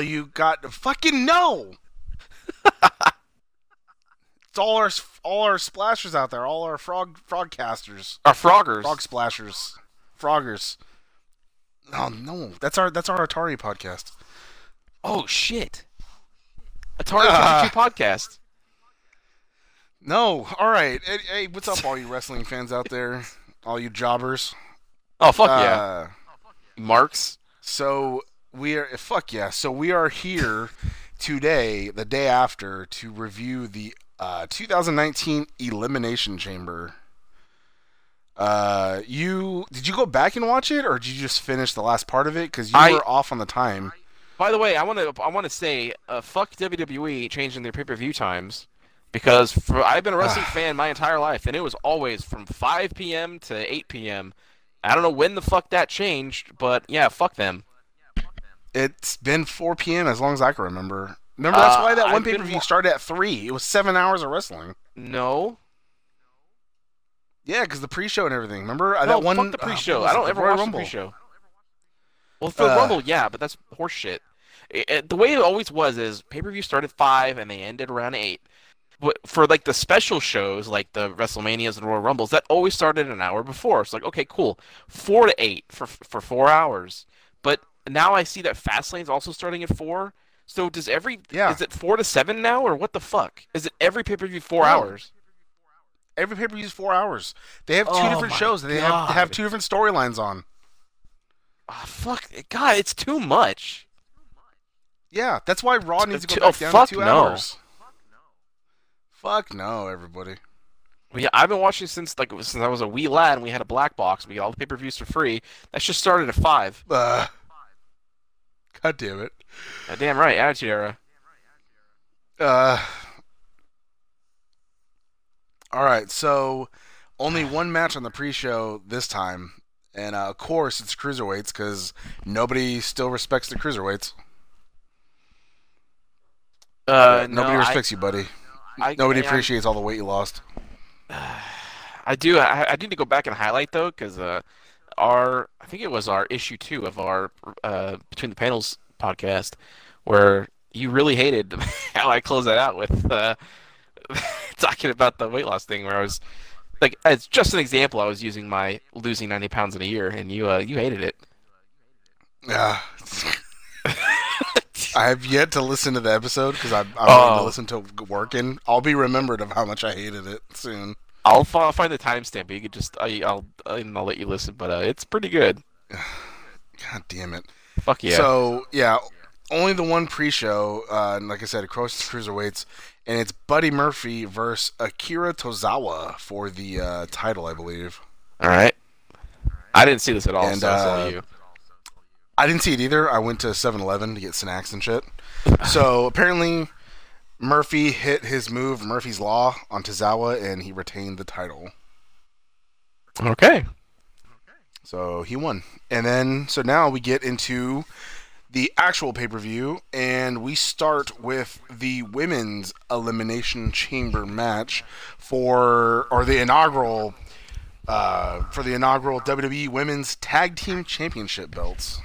all you got fucking no. it's all our all our splashers out there, all our frog frogcasters, Our Froggers. frog splashers, froggers. Oh no, that's our that's our Atari podcast. Oh shit. Atari. 52 podcast. No, all right. Hey, hey, what's up, all you wrestling fans out there, all you jobbers? Oh fuck yeah. Uh, Marks. So we are fuck yeah. So we are here today, the day after, to review the uh, 2019 Elimination Chamber. Uh, you did you go back and watch it, or did you just finish the last part of it? Because you I- were off on the time. By the way, I want to I want to say uh, fuck WWE changing their pay-per-view times because for, I've been a wrestling fan my entire life and it was always from 5 p.m. to 8 p.m. I don't know when the fuck that changed, but yeah, fuck them. It's been 4 p.m. as long as I can remember. Remember that's Uh, why that one pay per view wa- started at three. It was seven hours of wrestling. No. Yeah, because the pre-show and everything. Remember uh, no, that one? fuck the uh, pre-show. what was I don't ever watch Rumble. the pre-show. Well, for the Uh, Rumble, yeah, but that's horseshit. It, it- the way it always was is pay-per-view started five and they ended around eight. But for like the special shows, like the WrestleManias and Royal Rumbles, that always started an hour before. It's like, okay, cool, four to eight for for four hours. But now I see that Fastlane's also starting at four. So does every Yeah. is it four to seven now or what the fuck? Is it every pay-per-view four No. hours? Every pay per view is four hours. They have two Oh different shows. They have they have two different storylines on. Oh, fuck, God, it's too much. Yeah, that's why Raw needs to go back oh, down fuck to two no. hours. Fuck no, everybody. Well, yeah, I've been watching since like since I was a wee lad, and we had a black box. We got all the pay-per-views for free. That just started at five. Uh, God damn it. Uh, damn right, Attitude Era. Uh, all right, so only one match on the pre-show this time, and uh, of course it's cruiserweights because nobody still respects the cruiserweights. Uh, nobody no, respects you, buddy. I, Nobody I, appreciates all the weight you lost. I do. I, I need to go back and highlight though, because uh, our I think it was our issue two of our uh between the panels podcast, where you really hated how I closed that out with uh talking about the weight loss thing, where I was like, as just an example, I was using my losing ninety pounds in a year, and you uh you hated it. Yeah. I have yet to listen to the episode because I'm, I'm going to Oh. listen to working. I'll be remembered of how much I hated it soon. I'll, I'll find the timestamp. but You could just I, I'll and I'll let you listen, but uh, it's pretty good. God damn it. Fuck yeah. So yeah, only the one pre-show. Uh, and like I said, across the cruiserweights, and it's Buddy Murphy versus Akira Tozawa for the uh, title, I believe. All right. I didn't see this at all, And, so uh, you. I didn't see it either. I went to 7-Eleven to get snacks and shit. so apparently, Murphy hit his move, Murphy's Law, on Tozawa, and he retained the title. Okay. So he won. And then, so now we get into the actual pay per view, and we start with the women's elimination chamber match for, or the inaugural, uh, for the inaugural WWE Women's Tag Team Championship belts.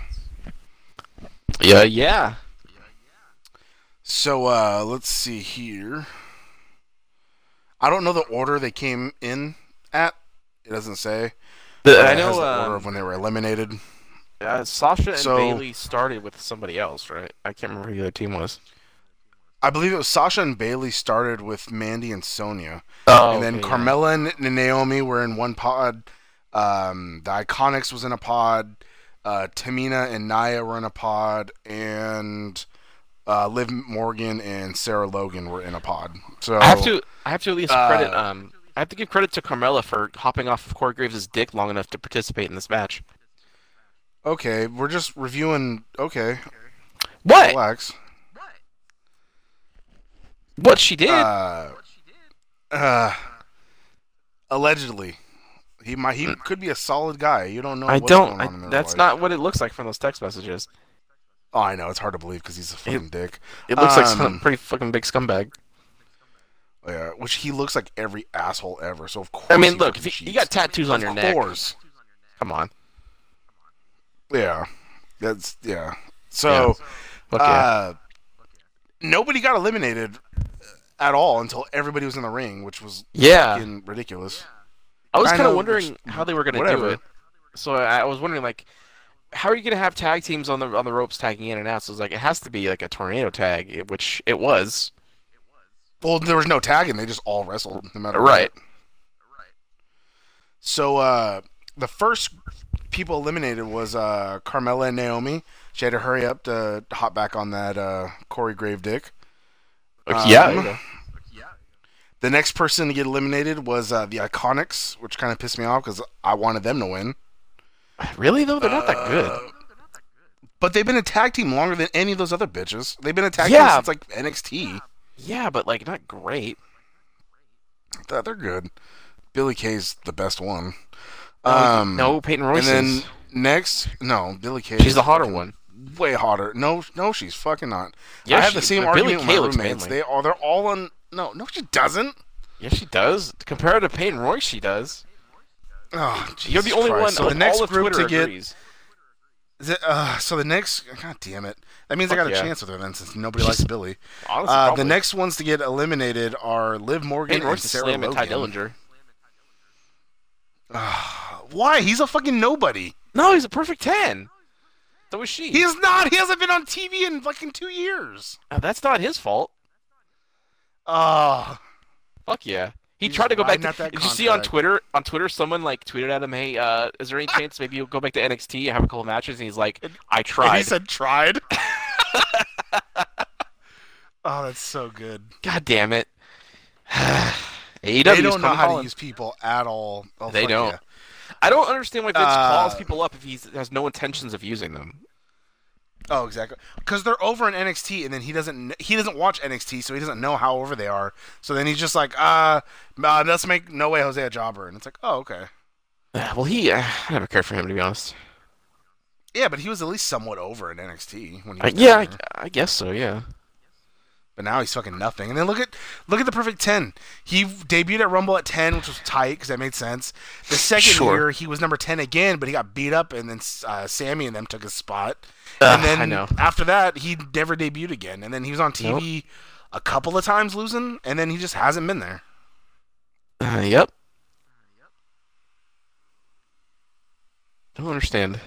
Yeah, yeah. So uh, let's see here. I don't know the order they came in at. It doesn't say. The, I know the order um, of when they were eliminated. uh, Sasha and So- Bayley started with somebody else, right? I can't remember who the other team was. I believe it was Sasha and Bayley started with Mandy and Sonya, Oh, and then okay, Carmella and, and Naomi were in one pod. Um, the Iconics was in a pod. Uh, Tamina and Nia were in a pod, and uh, Liv Morgan and Sarah Logan were in a pod. So I have to. I have to at least Uh, credit. Um, I have to give credit to Carmella for hopping off of Corey Graves' dick long enough to participate in this match. Okay, we're just reviewing. Okay, What? relax. What she did? Uh, uh, allegedly, he might he could be a solid guy. You don't know. I don't. Going on in I, that's life. not what it looks like from those text messages. Oh, I know it's hard to believe because he's a fucking dick. It looks like Um, some pretty fucking big scumbag. Yeah, which he looks like every asshole ever. So of course. I mean, look, you, got tattoos on your of neck. course. Come on. Yeah, that's yeah. So yeah. Uh, nobody got eliminated at all until everybody was in the ring, which was yeah. fucking ridiculous. I was kind of wondering which- how they were going to do it. So I was wondering like, how are you going to have tag teams on the on the ropes tagging in and out? So it's like it has to be like a tornado tag, it- which it was. Well, there was no tagging; they just all wrestled, no matter Right. what. So uh, the first people eliminated was uh, Carmella and Naomi. She had to hurry up to hop back on that uh, Corey Gravedick. Like, yeah. Um. The next person to get eliminated was uh, the Iconics, which kind of pissed me off because I wanted them to win. Really though, they're not that Uh, good. But they've been a tag team longer than any of those other bitches. They've been a tag Yeah. team since like NXT. Yeah, but like not great. They're good. Billie Kay's the best one. No, Um, no, Peyton Royce. And then next, no, Billie Kay. she's the hotter one. Way hotter. No, no, she's fucking not. Yeah, I have she- the same Billie argument with my roommates. manly. They are. They're all on. No, no, she doesn't. Yeah, she does. Compared to Peyton Royce, she does. Oh, You're the only Christ. one. So the next group Twitter to get. agrees. Is uh, so the next. God damn it. That means I Fuck got a yeah. chance with her then, since nobody likes Billie. Honestly, Uh, the next ones to get eliminated are Liv Morgan and is Sarah slamming Tye Logan. Dillinger. Why? He's a fucking nobody. No, he's a perfect ten. So is she. He's not. He hasn't been on TV in fucking two years. Uh, that's not his fault. Oh. Fuck yeah. He He's tried to go back. To, did you see on. Twitter? On Twitter, someone like tweeted at him, "Hey, uh, is there any chance maybe you'll go back to NXT and have a couple matches?" And he's like, "I And tried." he said tried. oh, that's so good. God damn it. AEW they don't know how to use people at all. Oh, They don't. yeah. I don't understand why Vince Uh, calls people up if he has no intentions of using them. Oh, exactly. Because they're over in NXT, and then he doesn't he doesn't watch NXT, so he doesn't know how over they are. So then he's just like, uh, uh let's make No Way Jose a jobber, and it's like, oh, okay. Uh, Well, he, uh, I never cared for him to be honest. Yeah, but he was at least somewhat over in NXT when he yeah. I, I guess so. Yeah. But now he's fucking nothing. And then look at look at the perfect ten. He debuted at Rumble at ten, which was tight because that made sense. The second Sure. year he was number ten again, but he got beat up, and then uh, Sammy and them took his spot. Ugh, and then I know. after that, he never debuted again. And then he was on TV a couple of times losing, and then he just hasn't been there. Uh, yep. Don't understand.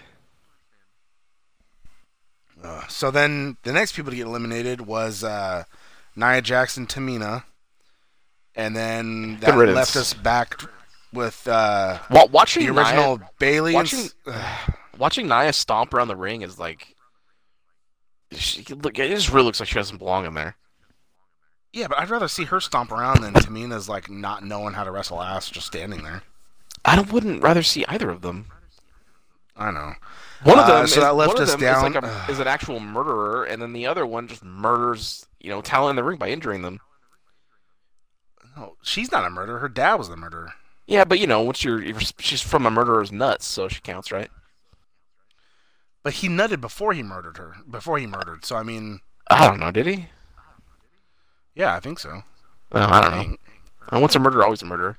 Uh, so then the next people to get eliminated was uh, Nia Jackson, Tamina, and then that left us back with uh, Wa- watching the original Nia, Bayley. watching- watching Nia stomp around the ring is like, she, look, it just really looks like she doesn't belong in there. Yeah, but I'd rather see her stomp around than Tamina's like not knowing how to wrestle ass, just standing there. I wouldn't rather see either of them. I know. One of Uh, them, so is, that left us down- is, like a, is an actual murderer, and then the other one just murders, you know, talent in the ring by injuring them. No, she's not a murderer. Her dad was the murderer. Yeah, but you know, once you're, you're she's from a murderer's nuts, so she counts, right? But he nutted before he murdered her. Before he murdered. So I mean, I don't know, did he? yeah, I think so. Well, I don't know. Uh, Once a murderer, always a murderer.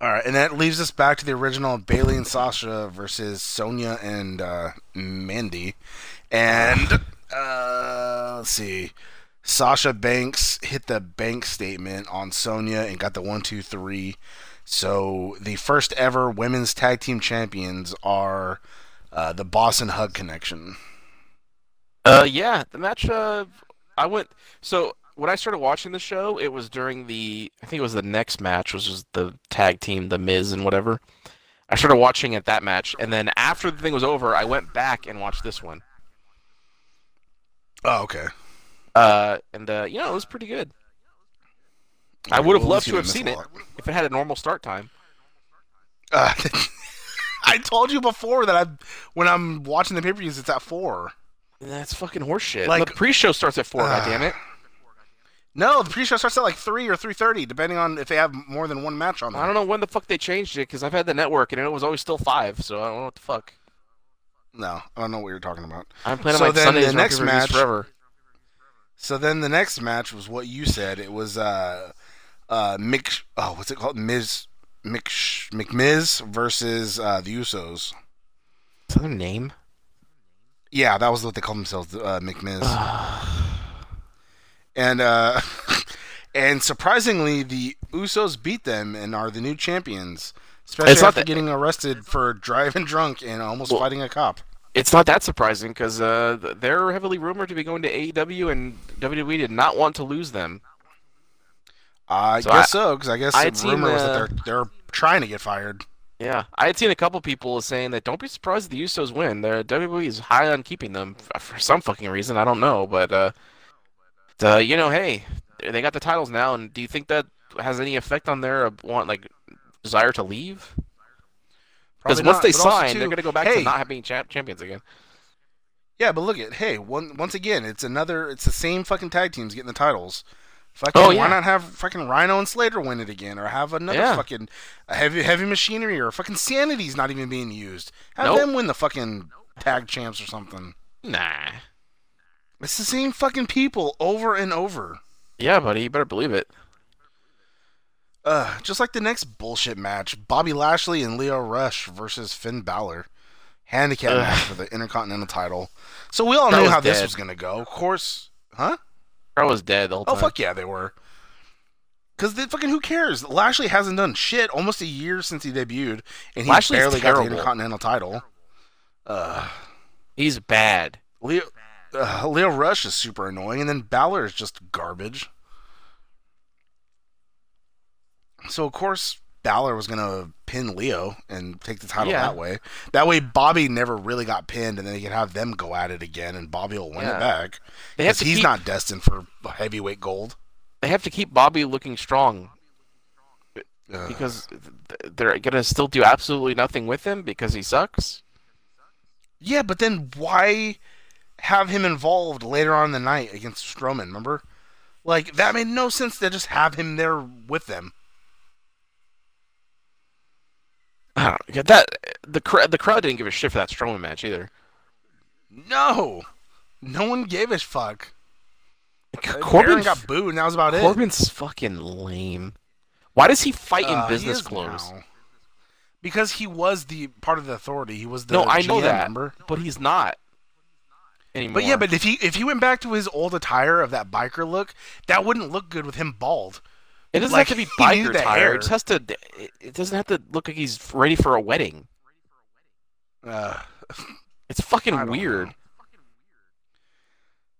All right, and that leaves us back to the original Bayley and Sasha versus Sonya and uh, Mandy, and uh, let's see, Sasha Banks hit the bank statement on Sonya and got the one, two, three. So the first ever women's tag team champions are uh, the Boss and Hug Connection. Uh, yeah, the match. Uh, I went. So when I started watching the show, it was during the. I think it was the next match, which was the tag team, the Miz and whatever. I started watching at that match, and then after the thing was over, I went back and watched this one. Oh, okay. Uh, and uh, you know, it was pretty good. I would have loved to have seen it if it had a normal start time. Uh, I told you before that I, when I'm watching the pay per views, it's at four. That's fucking horseshit. Like- the pre-show starts at four. Uh, God damn it! No, the pre-show starts at like three or three thirty, depending on if they have more than one match on there. I don't know when the fuck they changed it because I've had the network and it was always still five. So I don't know what the fuck. No, I don't know what you're talking about. I'm planning So my then Sundays the next match- forever. So then the next match was what you said. It was uh, uh, Mick. Oh, what's it called? Miz Mick McMiz versus uh, the Usos. Is that their name? Yeah, that was what they called themselves, uh, McMiz. And uh, and surprisingly, the Usos beat them and are the new champions. Especially It's not after that- getting arrested for driving drunk and almost Well- fighting a cop. It's not that surprising because uh, they're heavily rumored to be going to AEW, and WWE did not want to lose them. I So guess I- so, because I guess I the seen, rumor was that uh, they're they're trying to get fired. Yeah, I had seen a couple people saying that don't be surprised if the Usos win. The WWE is high on keeping them for some fucking reason. I don't know, but uh, uh, you know, hey, they got the titles now, and do you think that has any effect on their uh, want like desire to leave? Because once not, they sign, too, they're gonna go back hey, to not having cha- champions again. Yeah, but look at hey, one, once again, it's another, it's the same fucking tag teams getting the titles. Fucking, Oh, yeah. why not have fucking Rhyno and Slater win it again, or have another Yeah. fucking heavy heavy machinery, or fucking Sanity's not even being used. Have Nope. them win the fucking tag champs or something. Nah. It's the same fucking people over and over. Yeah, buddy, you better believe it. Uh, just like the next bullshit match, Bobby Lashley and Lio Rush versus Finn Balor. Handicap Ugh. match for the Intercontinental title. So we all That knew how this dead. was gonna go. Of course, huh? I was dead the whole Oh time. fuck yeah, they were. Cause they fucking who cares? Lashley hasn't done shit almost a year since he debuted, and he Lashley's barely got the. Intercontinental title. Uh, He's bad. Lio, uh, Lio Rush is super annoying, and then Balor is just garbage. So of course Balor was gonna pin Lio and take the title Yeah. that way. That way Bobby never really got pinned, and then he could have them go at it again, and Bobby will win Yeah. it back. They have Because to he's keep, not destined for heavyweight gold. They have to keep Bobby looking strong Uh, because th- they're gonna still do absolutely nothing with him because he sucks. Yeah, but then why have him involved later on in the night against Strowman? Remember, like that made no sense to just have him there with them. I don't get that. The cr- the crowd didn't give a shit for that Strowman match either. No, no one gave a fuck. Corbin got booed, and that was about it. Corbin's fucking lame. Why does he fight in Uh, business clothes? now. Because he was the part of the authority. He was the No, I know that, Remember? but he's not anymore. But yeah, but if he if he went back to his old attire of that biker look, that wouldn't look good with him bald. it doesn't like, have to be biker the tire. hair. It just has to. It it doesn't have to look like he's ready for a wedding. Uh, It's fucking weird. know.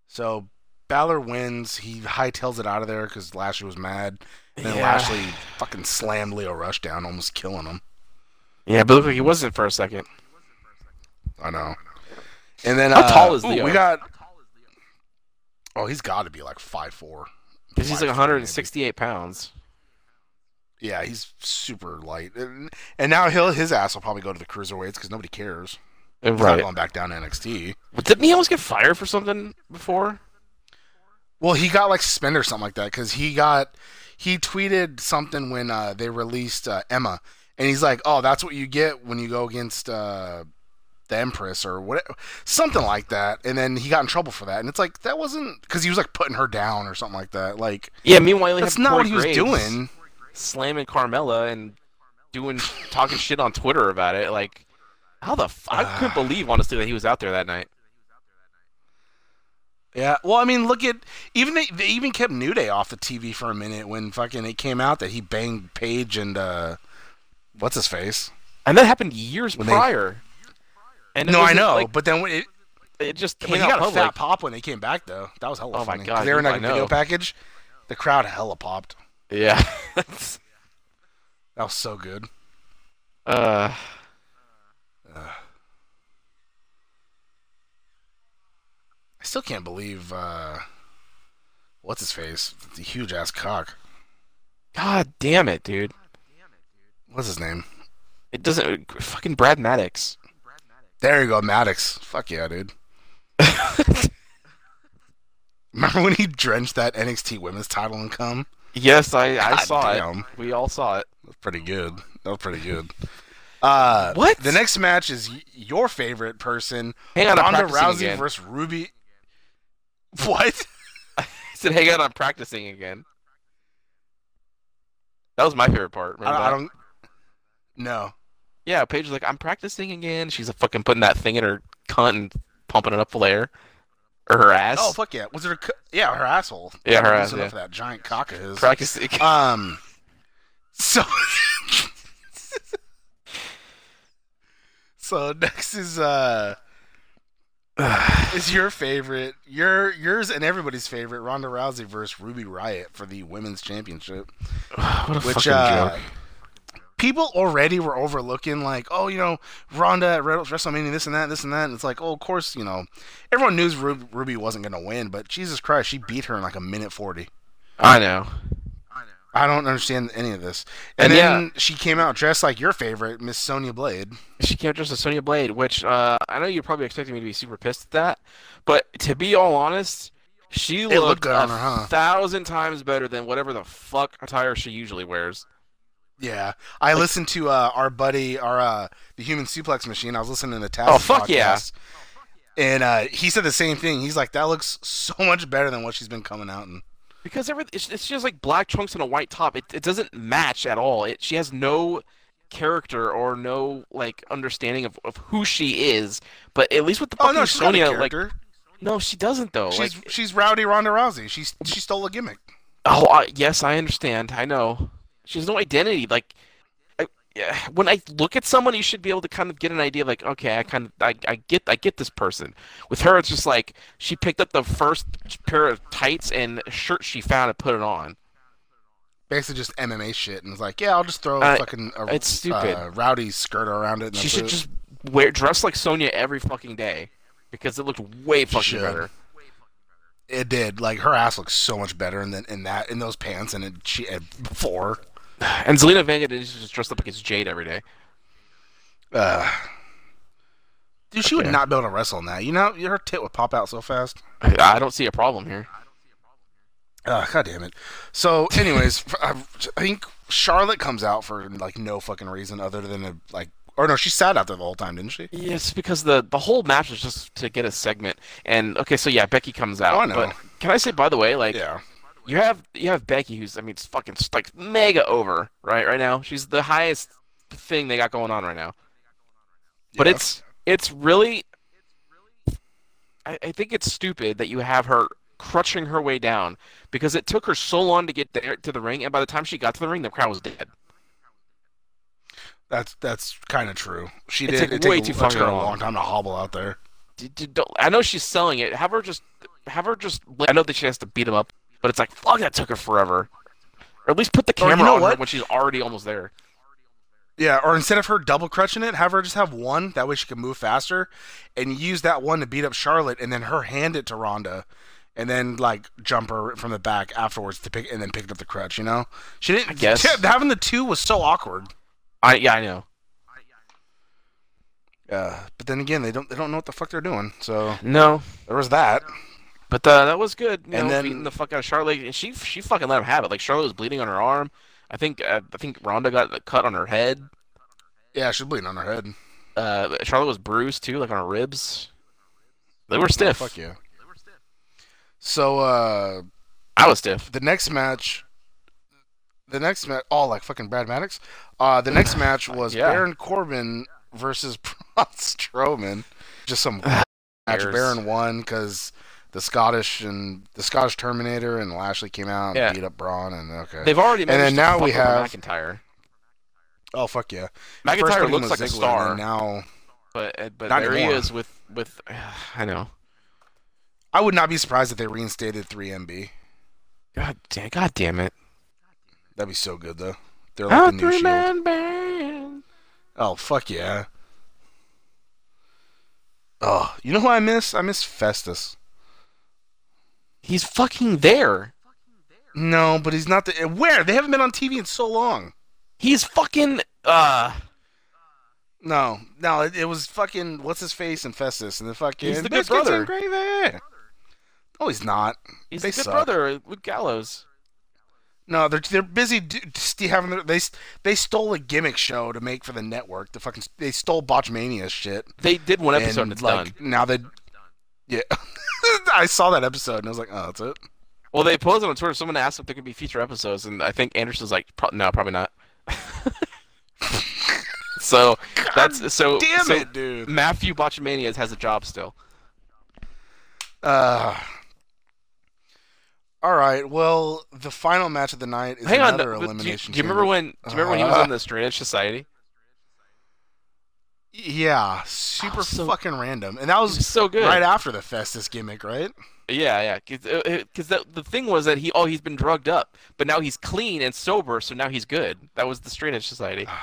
So Balor wins. He hightails it out of there because Lashley was mad. And then Yeah. Lashley fucking slammed Lio Rush down, almost killing him. Yeah, but look like he wasn't for a second. I know. And then How uh, tall is ooh, Lio? We got. Oh, he's got to be like five four. Because he's like 168 pounds. Yeah, he's super light, and, and now he'll his ass will probably go to the cruiserweights because nobody cares. He's not Right. going back down to NXT. But didn't he almost get fired for something before? Well, he got like suspended or something like that because he got he tweeted something when uh, they released uh, Emma, and he's like, "Oh, that's what you get when you go against uh, the Empress or what, something like that." And then he got in trouble for that, and it's like that wasn't because he was like putting her down or something like that. Like Yeah, meanwhile, they that's not what he was doing. Slamming Carmella and doing talking shit on Twitter about it. Like, how the f- I couldn't believe honestly that he was out there that night. Yeah, well, I mean, look at even they, they even kept New Day off the TV for a minute when fucking it came out that he banged Paige and uh, what's his face? And that happened years When they- prior. And no, I know, like, but then it, it just came he out got a public. fat pop when they came back though. That was hella Oh my funny. 'Cause God, they were in I like a video know. package. The crowd hella popped. Yeah. That was so good. uh, I still can't believe uh, what's his face? The huge ass cock. God damn it, dude. What's his name? It doesn't. Fucking Brad Maddox. There you go, Maddox. Fuck yeah, dude. Remember when he drenched that NXT Women's title in cum? yes, I, I God saw damn. it. We all saw it. That was pretty good. That was pretty good. Uh, What? The next match is your favorite person, Hang on, I'm Ronda Rousey again. versus Ruby. What? I said, "Hang on, I'm practicing again." That was my favorite part. I, I don't. No. Yeah, Paige was like, "I'm practicing again." She's a fucking putting that thing in her cunt and pumping it up the layer, or her ass. Oh fuck yeah! Was it her? cu- Yeah, her asshole. Yeah, her ass, yeah. that giant cock of his. Practicing. Um. So. so next is uh. is your favorite your yours and everybody's favorite Ronda Rousey versus Ruby Riott for the women's championship? what a which fucking uh, joke. People already were overlooking like oh you know Ronda at WrestleMania this and that this and that and it's like oh of course you know everyone knew Ru- Ruby wasn't gonna win but Jesus Christ she beat her in like a minute forty I know. I don't understand any of this And and, yeah. then she came out dressed like your favorite Miss Sonya Blade She came out dressed as Sonya Blade, which uh, I know you're probably expecting me to be super pissed at that, but to be all honest, she looked looked good a her, huh? thousand times better than whatever the fuck attire she usually wears. Yeah I listened to uh, our buddy our uh, the Human Suplex Machine I was listening to the Taz Oh, fuck yeah. and uh, he said the same thing he's like that looks so much better than what she's been coming out in. Because every it's, it's just like black trunks and a white top. It it doesn't match at all. It she has no character or no like understanding of, of who she is. But at least with the Oh fucking no, got a Sonya, like no, she doesn't though. She's like she's rowdy Ronda Rousey. She's she stole a gimmick. oh I, yes, I understand. I know. She has no identity. Like I, when I look at someone, you should be able to kind of get an idea. Like okay, I kind of I, I get I get this person. With her, it's just like she picked up the first pair of tights and shirt she found and put it on. Basically, just MMA shit, and it's like, yeah, I'll just throw Uh, a fucking a, it's stupid. uh, rowdy skirt around it. And She should just wear dress like Sonya every fucking day because it looked way fucking should. better. It did. Like her ass looks so much better in, the, in that in those pants and it, she had before. And Zelina Vega is just dressed up like it's Jade every day. Uh, dude, she would not be able to wrestle in that. You know, her tit would pop out so fast. I don't see a problem here. I don't see a problem here. Uh, God damn it. So, anyways, I I think Charlotte comes out for like no fucking reason other than a like. Or no, she sat out there the whole time, didn't she? Yes, because the the whole match was just to get a segment. And okay, so yeah, Becky comes out. Oh, I know. But can I say by the way, like Yeah. You have you have Becky, who's I mean, it's fucking like mega over right right now. She's the highest thing they got going on right now. But Yeah. it's it's really I, I think it's stupid that you have her crutching her way down because it took her so long to get there to the ring and by the time she got to the ring the crowd was dead. That's that's kind of true. She It did. took it took way a- too fucking her a long. long time to hobble out there. D- d- don't- I know she's selling it. Have her just have her just I know that she has to beat him up, but it's like fuck that took her forever. Or at least put the Or you camera know on her when she's already almost there. Yeah, or instead of her double crutching it, have her just have one. That way she can move faster, and use that one to beat up Charlotte, and then her hand it to Ronda, and then like jump her from the back afterwards to pick, and then pick up the crutch. You know, she didn't. I guess. having the two was so awkward. I yeah, I know. Uh, but then again, they don't they don't know what the fuck they're doing. So No. there was that. But uh, that was good. You And know, then- beating the fuck out of Charlotte, and she she fucking let him have it. Like Charlotte was bleeding on her arm. I think uh, I think Ronda got a cut on her head. Yeah, she's bleeding on her head. Uh, Charlotte was bruised too, like on her ribs. They were stiff. Oh, fuck yeah. They were stiff. So uh, I was stiff. the next match, the next match, oh, like fucking Brad Maddox. Uh, the next match was Yeah. Baron Corbin versus Braun Strowman. Just some match. Baron won because the Scottish and the Scottish Terminator and Lashley came out and Yeah. beat up Braun and okay. They've already and then now we have- McIntyre. oh fuck yeah! McIntyre looks like a star, now but uh, but there he is with with. I know. I would not be surprised if they reinstated 3MB. God damn! God damn it! That'd be so good though. They're like the new Shield. man band. Oh fuck yeah! Oh, you know who I miss? I miss Festus. He's fucking there. No, but he's not the. Where? They haven't been on TV in so long. He's fucking. Uh, No, no, it, it was fucking what's his face and Festus and the fucking He's the good brother. gravy. No, he's not. he's They a good suck. brother with Gallows. No, they're they're busy having their, they they stole a gimmick show to make for the network. The fucking they stole Botchamania shit. They did one episode and and it's like done. now they, yeah, I saw that episode and I was like, oh, that's it. Well, they posted on Twitter. Someone asked if there could be future episodes, and I think Anderson's like, Pro- no, probably not. so that's so. Damn so it, dude. Matthew Botchamanias has a job still. Uh, all right. Well, the final match of the night is Hang on. another but do, you, elimination. do you remember when? Do you remember when he was Uh. on the Strange Society? Yeah, oh, super Oh, so- fucking random, and that was was so good. right after the Festus gimmick, right? Yeah, yeah. Because uh, uh, the the thing was that he oh he's been drugged up, but now he's clean and sober, so now he's good. That was the Straight Edge Society.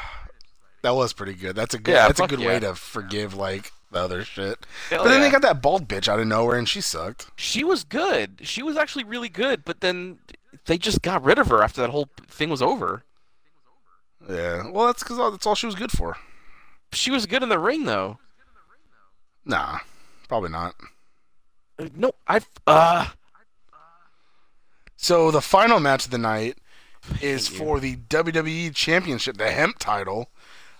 That was pretty good. That's a good. Yeah, that's a good yeah. way to forgive like the other shit. Hell but then yeah. they got that bald bitch out of nowhere, and she sucked. She was good. She was actually really good, but then they just got rid of her after that whole thing was over. Yeah. Well, that's because that's all she was good for. She was good in the ring though. Nah, probably not. Uh, No, I uh So the final match of the night is for the WWE Championship, the Hemp title.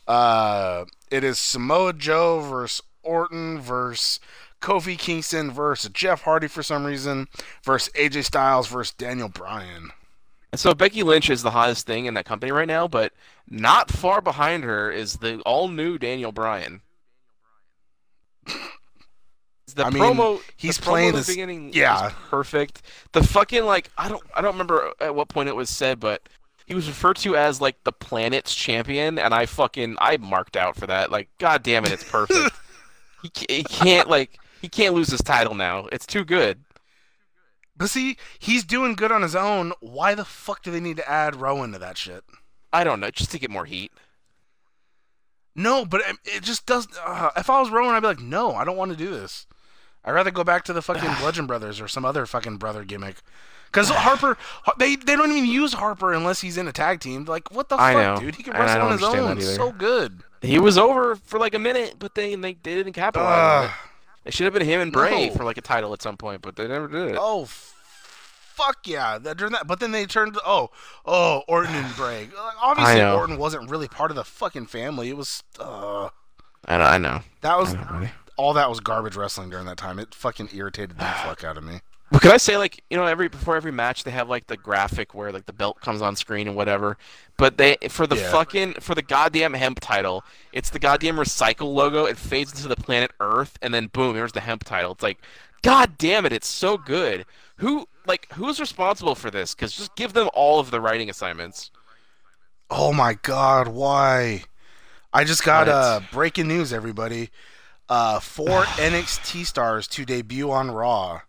Uh, it is Samoa Joe versus Orton versus Kofi Kingston versus Jeff Hardy for some reason versus AJ Styles versus Daniel Bryan. And so Becky Lynch is the hottest thing in that company right now, but not far behind her is the all new Daniel Bryan. The I mean, promo he's the promo playing the this- beginning yeah. is perfect. The fucking like I don't I don't remember at what point it was said, but he was referred to as like the planet's champion, and I fucking I marked out for that. Like, god damn it, it's perfect. he, he can't like he can't lose his title now. It's too good. But see, he's doing good on his own. Why the fuck do they need to add Rowan to that shit? I don't know, just to get more heat. No, but it- just does. Uh, if I was Rowan, I'd be like, no, I don't want to do this. I'd rather go back to the fucking Bludgeon Brothers or some other fucking brother gimmick. Because Harper, they they don't even use Harper unless he's in a tag team. Like, what the I fuck, know. dude? He can wrestle on his own. So good. He was over for like a minute, but they they, they didn't capitalize. Ugh. It. Should have been him and Bray No. for like a title at some point, but they never did it. oh, fuck yeah. That, during that, but then they turned. Oh, oh, Orton and Bray. Like, obviously. Orton wasn't really part of the fucking family. It was. Uh, I know, I know. that was know, all. That was garbage wrestling during that time. It fucking irritated the fuck out of me. Can I say like you know every before every match they have like the graphic where like the belt comes on screen and whatever, but they for the Yeah. fucking for the goddamn hemp title, it's the goddamn recycle logo. It fades into the planet Earth, and then boom, there's the hemp title. It's like, god damn it, it's so good. Who like who's responsible for this? Because just give them all of the writing assignments. Oh my god, why? I just got uh breaking news everybody. Uh four NXT stars to debut on Raw.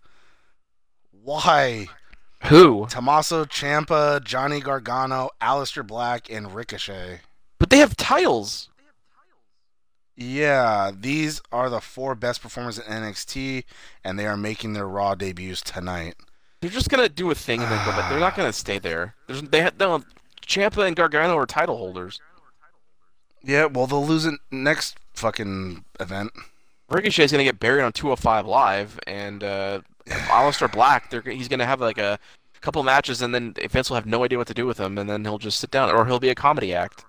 Why? Who? Tommaso Ciampa, Johnny Gargano, Aleister Black, and Ricochet. But they have titles. Yeah, these are the four best performers in NXT, and they are making their Raw debuts tonight. They're just gonna do a thing and then go back. They're not gonna stay there. There's they have, no. Ciampa and Gargano are title holders. Yeah, well, they'll lose it next fucking event. Ricochet's gonna get buried on 205 Live, and uh, Aleister Black, they're, he's gonna have like a couple matches, and then Vince will have no idea what to do with him, and then he'll just sit down, or he'll be a comedy act.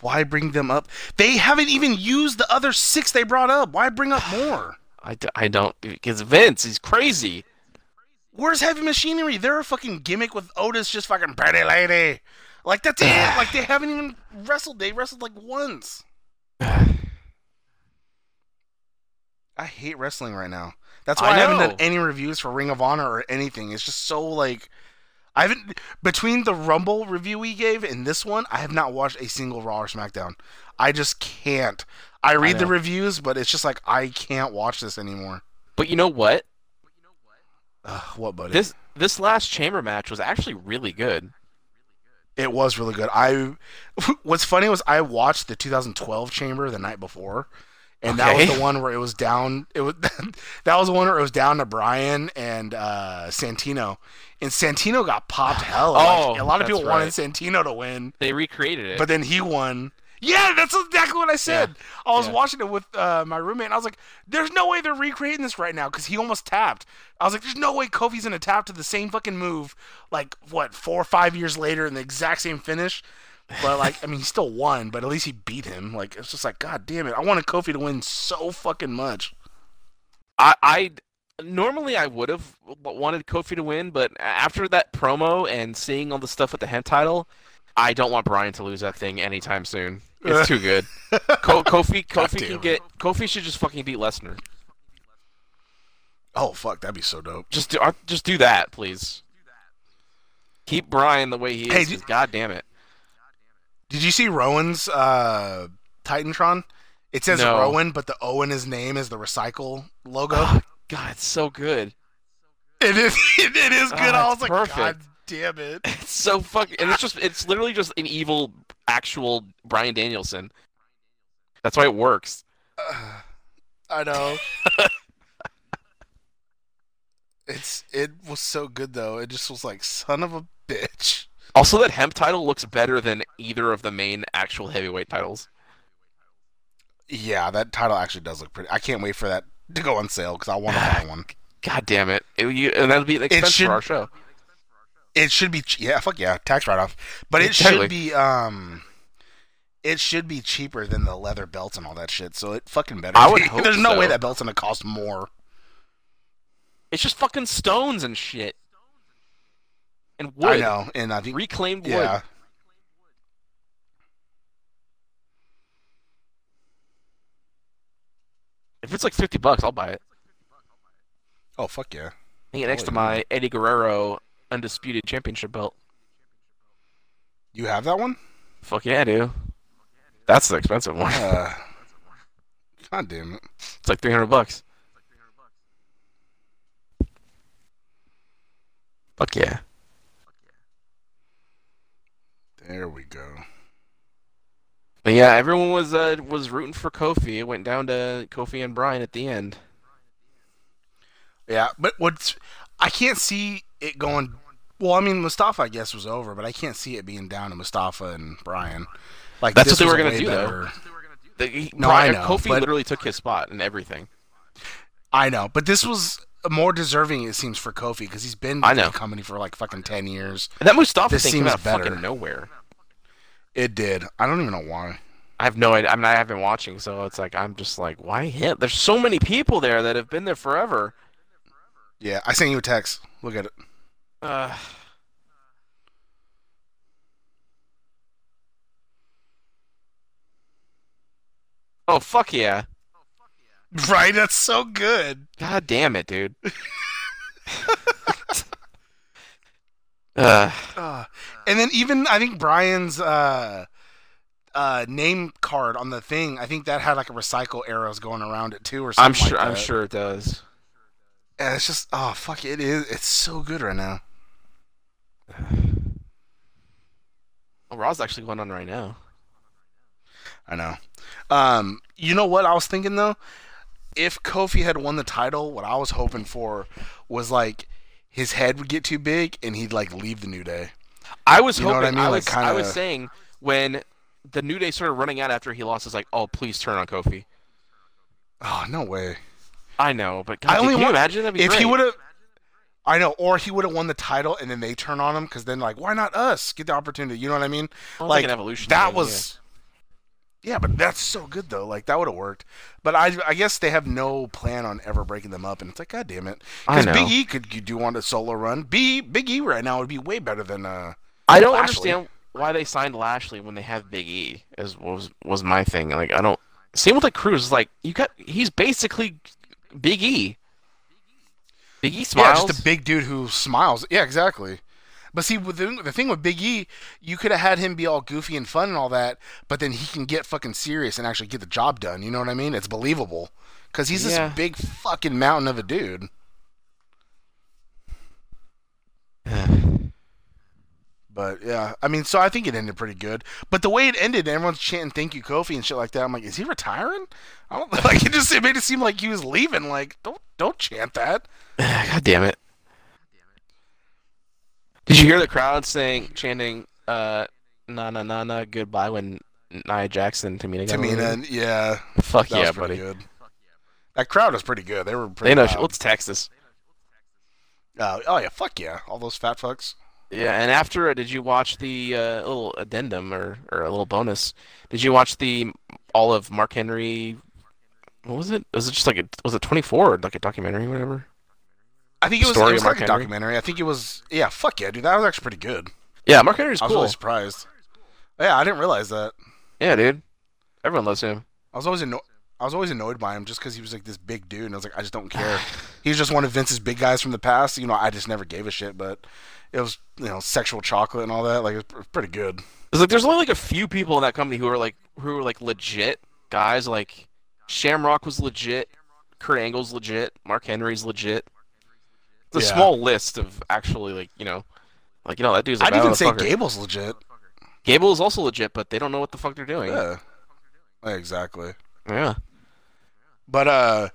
Why bring them up? They haven't even used the other six they brought up. Why bring up more? I, d- I don't because Vince, he's crazy. Where's Heavy Machinery? They're a fucking gimmick with Otis just fucking pretty lady. Like that's it. Like they haven't even wrestled. They wrestled like once. I hate wrestling right now. That's why I, I haven't done any reviews for Ring of Honor or anything. It's just so like I haven't between the Rumble review we gave and this one, I have not watched a single Raw or SmackDown. I just can't. I read the reviews, but it's just like I can't watch this anymore. But you know what? Ugh, what, buddy? This this last chamber match was actually really good. It was really good. I what's funny was I watched the 2012 Chamber the night before, and that was the one where it was down. It was that was the one where it was down to Bryan and uh, Santino, and Santino got popped hell. Oh, like, a lot of people wanted. Santino to win, They recreated it. but then he won. Yeah, that's exactly what I said. I was Yeah. watching it with uh, my roommate, and I was like, "There's no way they're recreating this right now because he almost tapped." I was like, "There's no way Kofi's gonna tap to the same fucking move, like what four or five years later in the exact same finish." But like, I mean, he still won, but at least he beat him. Like, it's just like, God damn it! I wanted Kofi to win so fucking much. I, I normally I would have wanted Kofi to win, but after that promo and seeing all the stuff with the hemp title, I don't want Bryan to lose that thing anytime soon. It's too good. Ko- Kofi, Kofi can get. Kofi should just fucking beat Lesnar. Oh fuck, that'd be so dope. Just do, uh, just do that, please. Keep Bryan the way he is. Hey, do- God damn it. Did you see Rowan's uh, Titantron? It says No. Rowan, but the O in his name is the recycle logo. Oh, God, it's so good. it is. It is good. Ah, I was it's like. God damn it. It's so fucking. And it's just. It's literally just an evil, actual Bryan Danielson. That's why it works. I know. it's it was so good though. It just was like son of a bitch. Also, that hemp title looks better than either of the main actual heavyweight titles. Yeah, that title actually does look pretty. I can't wait for that to go on sale because I want to buy one. God damn it! It- you- and that'll be an expense should- for our show. It should be yeah, fuck yeah, tax write off. But it Exactly. should be um, it should be cheaper than the leather belts and all that shit. So it fucking better. I would hope There's no way that belt's gonna cost more. It's just fucking stones and shit. And wood. I know, and I think Reclaimed wood. yeah. If it's like 50 bucks, I'll buy it. Oh fuck yeah. Hang it next to Holy my Eddie Guerrero undisputed championship belt. You have that one? Fuck yeah, I do. That's the expensive one. Uh, God damn it. It's like 300 bucks. Fuck yeah. There we go. But yeah, everyone was uh, was rooting for Kofi. It went down to Kofi and Bryan at the end. Yeah, but what's I can't see it going. Well, I mean, Mustafa, I guess, was over, but I can't see it being down to Mustafa and Bryan. Like That's what they were gonna way do, though. better- The, he- No, Bryan, I know, Kofi but- literally took his spot and everything. I know, but this was more deserving. It seems for Kofi because he's been I with the company for like fucking ten years. And that Mustafa This thing came seems out better. fucking nowhere. It did. I don't even know why. I have no idea. I mean, I have been watching, so it's like I'm just like, why him? There's so many people there that have been there forever. Yeah, I sent you a text. Look at it. Uh, oh fuck yeah! Right, that's so good. God damn it, dude. uh, Uh, and then even I think Bryan's uh, uh, name card on the thing, I think that had like a recycle arrows going around it too, or something I'm sure. like I'm sure it does. And it's just oh fuck, it is. It's so good right now. Oh, Raw's actually going on right now. I know. Um, you know what I was thinking though? If Kofi had won the title, what I was hoping for was like his head would get too big and he'd like leave the New Day. I was You hoping. I mean? I Like, was. I was saying when the New Day started running out after he lost, it's like, oh, please turn on Kofi. Oh no way! I know, but God, I only can you want- imagine that'd be If great. he would have, I know, or he would have won the title and then they turn on him because then like why not us get the opportunity? You know what I mean? Like an evolution. that thing, was. Yeah, but that's so good though. Like that would have worked. But I, I guess they have no plan on ever breaking them up, and it's like, god damn it. Because. Big E could could do on a solo run. B Big E right now would be way better than uh. I don't Lashley. understand why they signed Lashley when they have Big E. Is was was my thing. Like I don't. Same with like Crews. Like you got. He's basically Big E. Big E smiles. Yeah, just a big dude who smiles. Yeah, exactly. But see, with the, the thing with Big E, you could have had him be all goofy and fun and all that, but then he can get fucking serious and actually get the job done. You know what I mean? It's believable because he's Yeah. this big fucking mountain of a dude. But yeah, I mean, so I think it ended pretty good. But the way it ended, everyone's chanting "Thank you, Kofi" and shit like that. I'm like, is he retiring? I don't like. It just it made it seem like he was leaving. Like, don't don't chant that. God damn it. Did you hear the crowd saying, chanting, uh, na na na na, goodbye when Nia Jackson, Tamina got? Tamina, yeah, Fuck that yeah, was pretty buddy. good. That crowd was pretty good. They were pretty. They know. loud. Let's Texas. Uh, oh yeah, fuck yeah, all those fat fucks. Yeah, and after, uh, did you watch the uh, little addendum or, or a little bonus? Did you watch the all of Mark Henry? What was it? Was it just like a, was it 24 like a documentary or whatever? I think it was, it was Mark a Henry? documentary. I think it was. Yeah, fuck yeah, dude. That was actually pretty good. Yeah, Mark Henry's I was cool. really surprised. Yeah, I didn't realize that. Yeah, dude. Everyone loves him. I was always anno- I was always annoyed by him just because he was like this big dude, and I was like, I just don't care. He's just one of Vince's big guys from the past. You know, I just never gave a shit. But it was you know sexual chocolate and all that. Like it was pretty good. It's like there's only like a few people in that company who are like who are like legit guys. Like Shamrock was legit, Kurt Angle's legit, Mark Henry's legit. It's a Yeah. small list of actually like you know, like you know that dude's. a I'd even say. Gable's legit. Gable is also legit, but they don't know what the fuck they're doing. Yeah, exactly. Yeah. But uh,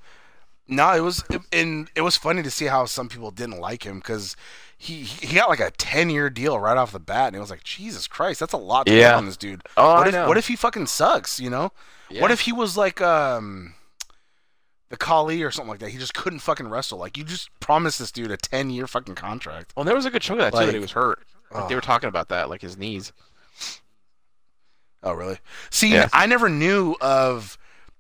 no, it was and it was funny to see how some people didn't like him because he he got like a ten year deal right off the bat, and it was like Jesus Christ, that's a lot to Yeah. on this dude. Oh, what I if know. what if he fucking sucks? You know, Yeah. what if he was like um. The Khali or something like that. He just couldn't fucking wrestle. Like you just promised this dude a ten year fucking contract. Well, there was a good chunk of that too that he was hurt. Like, they were talking about that, like his knees. Oh, really? See, Yeah. I never knew of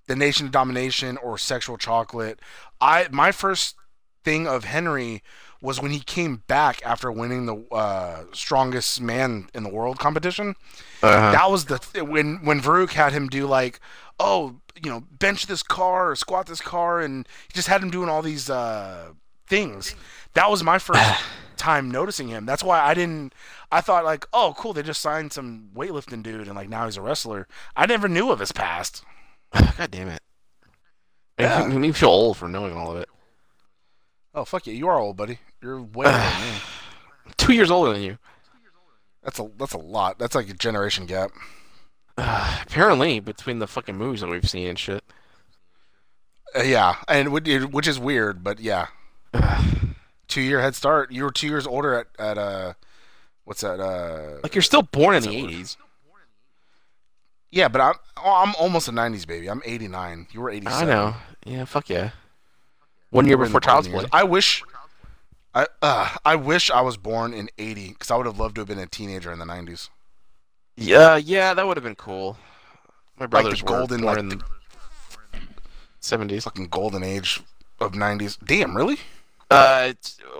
the Nation of Domination or Sexual Chocolate. I my first thing of Henry was when he came back after winning the uh, strongest man in the world competition. Uh-huh. That was the th- when when Varuk had him do like, oh, you know, bench this car or squat this car, and he just had him doing all these uh, things. That was my first time noticing him. That's why I didn't. I thought like, oh, cool, they just signed some weightlifting dude, and like now he's a wrestler. I never knew of his past. God damn it. Yeah. Made me feel old for knowing all of it. Oh fuck you, you are old, buddy. You're way older than me. Two years older than you. That's a that's a lot. That's like a generation gap. Uh, apparently, between the fucking movies that we've seen and shit. Uh, yeah, and which is weird, but yeah, two year head start. You were two years older at at uh, what's that? Uh, Like you're still born in the '80s. yeah, but I'm oh, I'm almost a '90s baby. I'm '89. You were '87. I know. Yeah, fuck yeah. One year before Child's Play. I wish. I uh, I wish I was born in '80 because I would have loved to have been a teenager in the '90s. Yeah, yeah, that would have been cool. My brothers were golden, born like in '70s. Fucking golden age of '90s. Damn, really? Uh,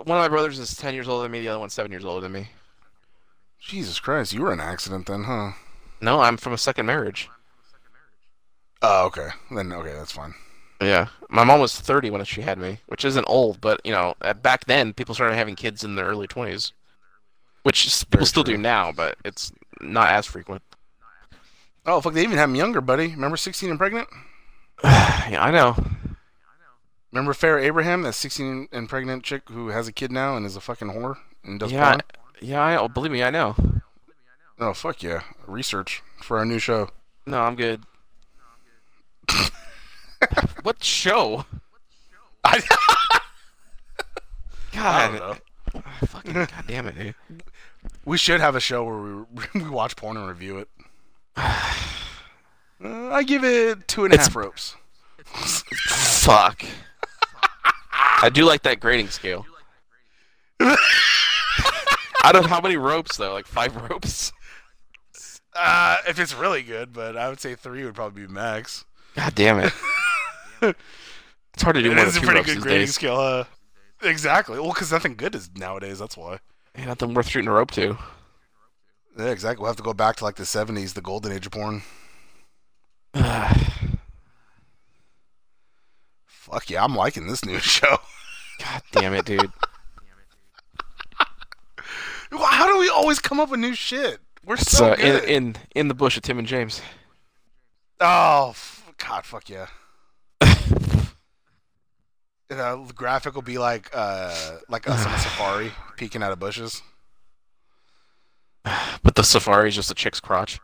one of my brothers is ten years older than me. The other one's seven years older than me. Jesus Christ, you were an accident then, huh? No, I'm from a second marriage. Oh, okay. Then okay, that's fine. Yeah, my mom was 30 when she had me, which isn't old, but you know, uh, back then people started having kids in their early 20s, which s- people Very still do now, but it's not as frequent. Oh fuck, they even have him younger, buddy. Remember 16 and pregnant? yeah, I know. Remember Farrah Abraham, that 16 and pregnant chick who has a kid now and is a fucking whore and does Yeah, porn? yeah, I oh, believe me, I know. Oh fuck yeah, research for our new show. No, I'm good. what show? I, I God, know. fucking god damn it, dude. We should have a show where we we watch porn and review it. Uh, I give it two and a half ropes. Fuck. I do like that grading scale. Out of how many ropes though? Like five ropes? Uh, if it's really good, but I would say three would probably be max. God damn it. It's hard to do It is a pretty good grading days. scale. Uh, exactly. Well, because nothing good is nowadays. That's why. Ain't nothing worth shooting a rope to. Yeah, exactly. We'll have to go back to like the 70s, the golden age of porn. Fuck yeah, I'm liking this new show. God damn it, dude. How do we always come up with new shit? We're so uh, in, in in the bush of Tim and James. oh, f- God, fuck yeah. The graphic will be like uh, like us on a safari peeking out of bushes. But the safari is just a chick's crotch.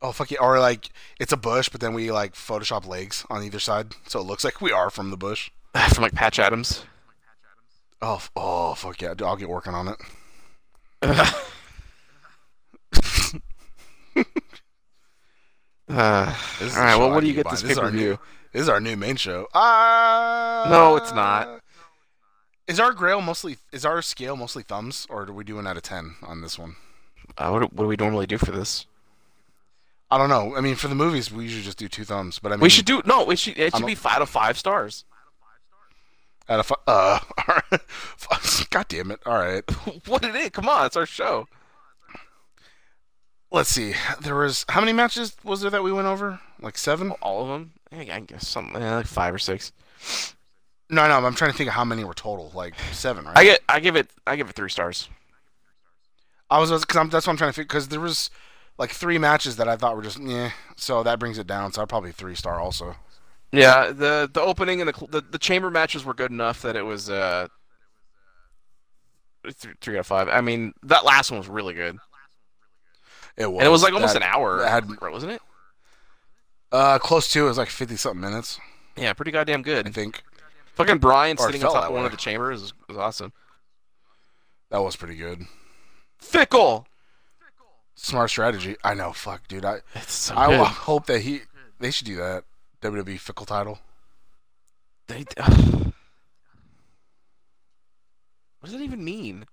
Oh fuck yeah! Or like it's a bush, but then we like Photoshop legs on either side, so it looks like we are from the bush. From like Patch Adams. Oh, oh fuck yeah! I'll get working on it. Uh, all right, well, what do you get this This pay per view? This is our new main show. Uh, No, it's not. Is our grail mostly? Is our scale mostly thumbs, or are we doing out of ten on this one? Uh, what, do- what do we normally do for this? I don't know. I mean, for the movies, we usually just do two thumbs. But I mean, We should do no. We should. It should be five out of five stars. out of five. uh. God damn it! All right. what it is? Come on, it's our show. let's see. There was how many matches was there that we went over? Like seven? All of them? I I guess something eh, like five or six. No, no. I'm trying to think of how many were total. Like seven, right? I get I give it I give it three stars. I was because I'm that's what I'm trying to figure because there was like three matches that I thought were just yeah. So that brings it down. So I'd probably three star also. Yeah, the the opening and the the, the chamber matches were good enough that it was uh th- three out of five. I mean, that last one was really good, It was. and it was like almost That- an hour, had- wasn't it? Uh, close to it was like fifty something minutes. Yeah, pretty goddamn good. I good. think Fucking Bryan Or sitting on felt top that of one way. of the chambers was, was awesome. that was pretty good. Fickle. Smart strategy. I know. Fuck, dude. I It's so I will hope that he they should do that. WWE fickle title. They, what does that even mean?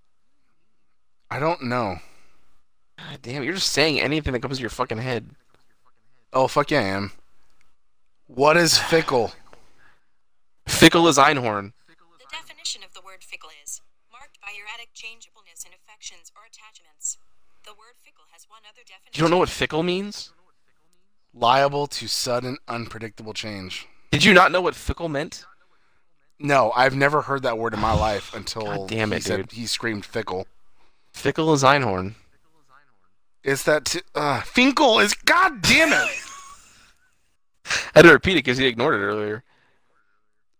I don't know. God damn, you're just saying anything that comes to your fucking head. Oh fuck yeah, I am. What is fickle? Fickle is Einhorn. The definition of the word fickle is marked by erratic changeableness in affections or attachments. The word fickle has one other definition. You don't know what fickle means? Liable to sudden, unpredictable change. Did you not know what fickle meant? No, I've never heard that word in my life until God damn he it, said dude. he screamed fickle. Fickle is Einhorn. Is that t- uh, Finkel is god damn it. I had to repeat it because he ignored it earlier.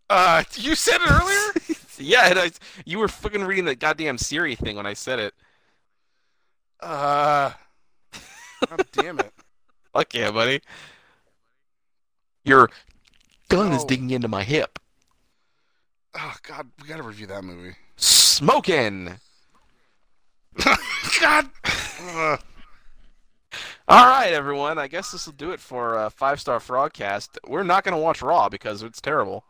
uh, you said it earlier. Yeah, and I, you were fucking reading the goddamn Siri thing when I said it. Uh, god damn it. Fuck yeah, buddy. Your gun is digging into my hip. Oh god, we gotta review that movie. Smoking. God. All right, everyone. I guess this will do it for uh, Five Star Frogcast. We're not going to watch Raw because it's terrible.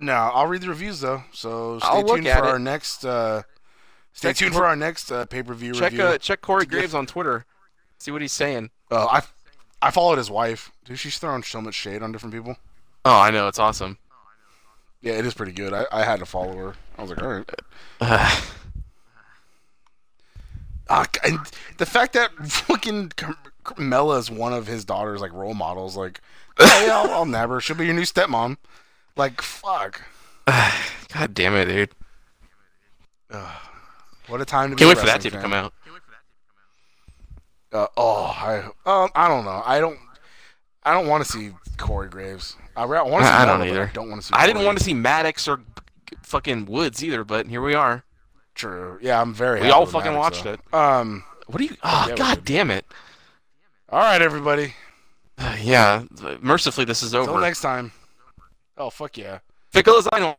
no, I'll read the reviews though. So stay I'll tuned for it. our next. Uh, stay Check tuned for- for our next uh, pay per view review. uh, check Corey Graves on Twitter. See what he's saying. Uh, I I followed his wife. Dude, she's throwing so much shade on different people. Oh, I know it's awesome. Yeah, it is pretty good. I, I had to follow her. I was like, all right. Uh, and the fact that fucking Car- Carmella is one of his daughter's like role models, like, I'll, I'll nab her. She'll be your new stepmom. Like, fuck. God damn it, dude. What a time to be. Can't wait for that to come out. Uh, oh, I um, I don't know. I don't. I don't want to see Corey Graves. I, want to see. I- I don't either. I don't want to see. I didn't want to see Maddox or fucking Woods either, but here we are. True. Yeah, I'm very. We all fucking watched it. Um. What are you? Oh, yeah, ah, god damn it! All right, everybody. Uh, yeah. Mercifully, this is over. Until next time. Oh fuck yeah. Fickle as I know.